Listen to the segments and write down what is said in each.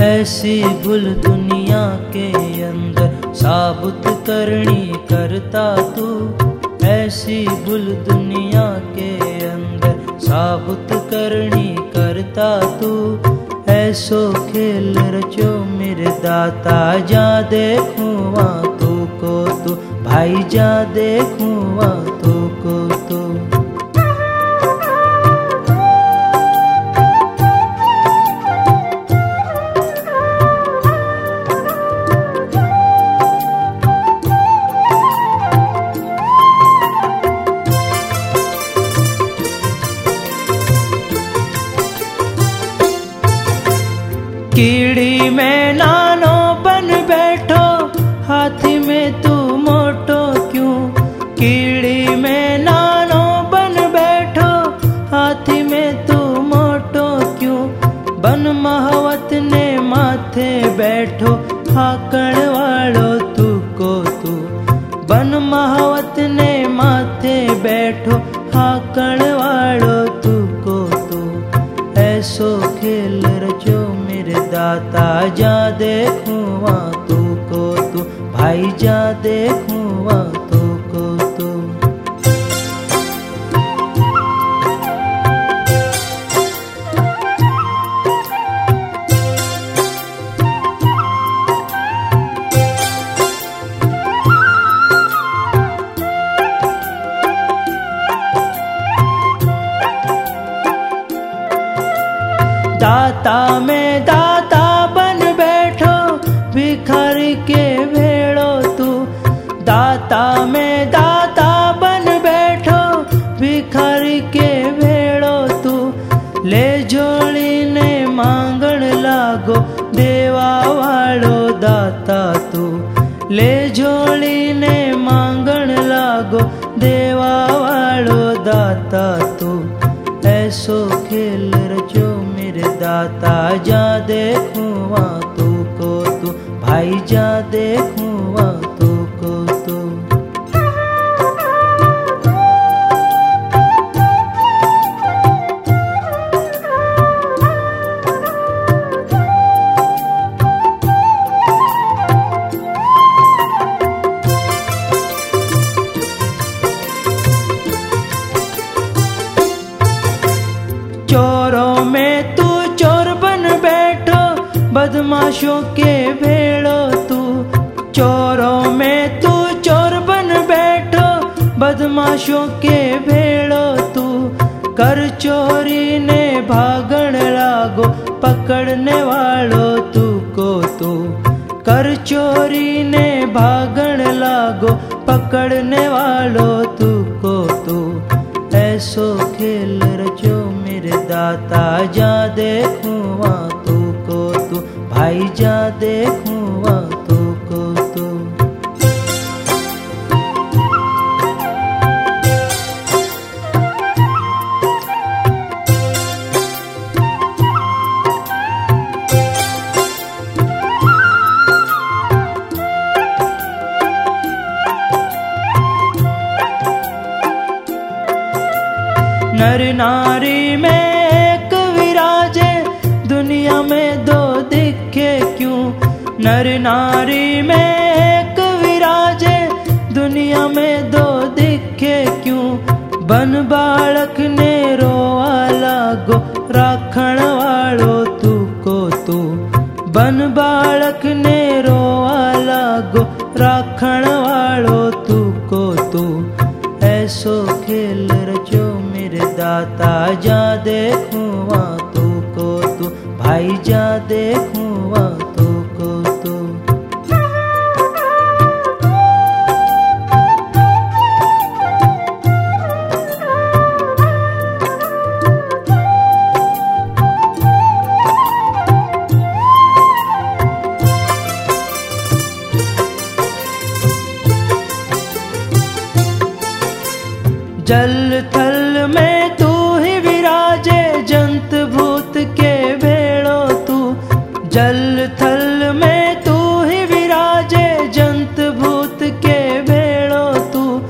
ऐसी भूल दुनिया के अंदर साबुत करनी करता तू। ऐसी भूल दुनिया के अंदर साबुत करनी करता तू। ऐसो खेल रचो मेरे दाता, जा देखूँ तू को, तू भाई, जा देखूँ तू को। तू में नानो बन बैठो, हाथी में तू मोटो क्यों? कीड़ी में नानो बन बैठो, हाथी में तू मोटो क्यों? बन महावत ने माथे बैठो, हाकड़ वालो तू को तू। बन महावत ने माथे बैठो, हाकड़ वालो तू को तू। ऐसो खेल दाता जा देखूँ तू को तू भाई जा देखूँ जोड़ी ने मांगण लागो देवा वालो दाता तू। ले जोड़ी ने मांगण लागो देवा वालो दाता तू। ऐसो खेल रचो मेरे दाता, जा देखूँ तू को तू। भाई, जा देखूँ बदमाशों के भेड़ो तू, चोरों में तू, चोर बन बैठो। बदमाशों के भेड़ो तू, कर चोरी ने भागण लागो, पकड़ने वालो तू को तू। कर चोरी ने भागण लागो, पकड़ने वालो तू को तू। ऐसो खेल रचो मेरे दाता, जा देखूँ भाई जा देखूँ तू को तू। नर नारी में नर नारी में एक विराजे दुनिया में दो दिखे क्यों? बन बालक ने रोवा लागो राखण वालो तू को तू। बन बालक ने रोवा लागो राखण वालो तू को तू। ऐसो खेल रचो मेरे दाता। जा देखूँ तू को तू। भाई, जा देखूँ जल थल में तू ही विराजे, जंत भूत के भेड़ो तू। जल थल में तू ही विराजे, जंत भूत के भेड़ो तू।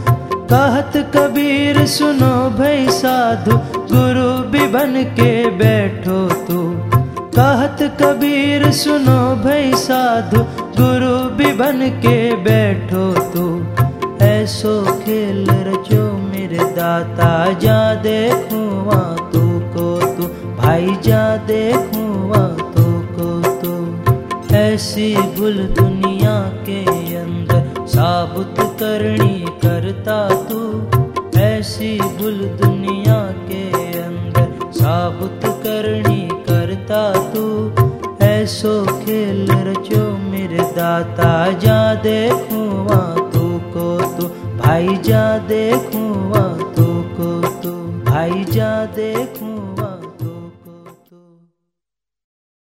कहत कबीर, सुनो भई साधु, गुरु भी बन के बैठो तू। कहत कबीर, सुनो भाई साधु, गुरु भी बन के बैठो तू। ऐसो खेल रचो। दाता, जा देखूँ तू को तू भाई, जा देखूँ तू को तू ऐसी भूल दुनिया के अंदर साबुत करनी करता तू। ऐसी भूल दुनिया के अंदर साबुत करनी करता तू। ऐसो खेल रचो मेरे दाता, जा देखूँ तू को तू भाई जा देखूँ तू को तू भाई जा देखूँ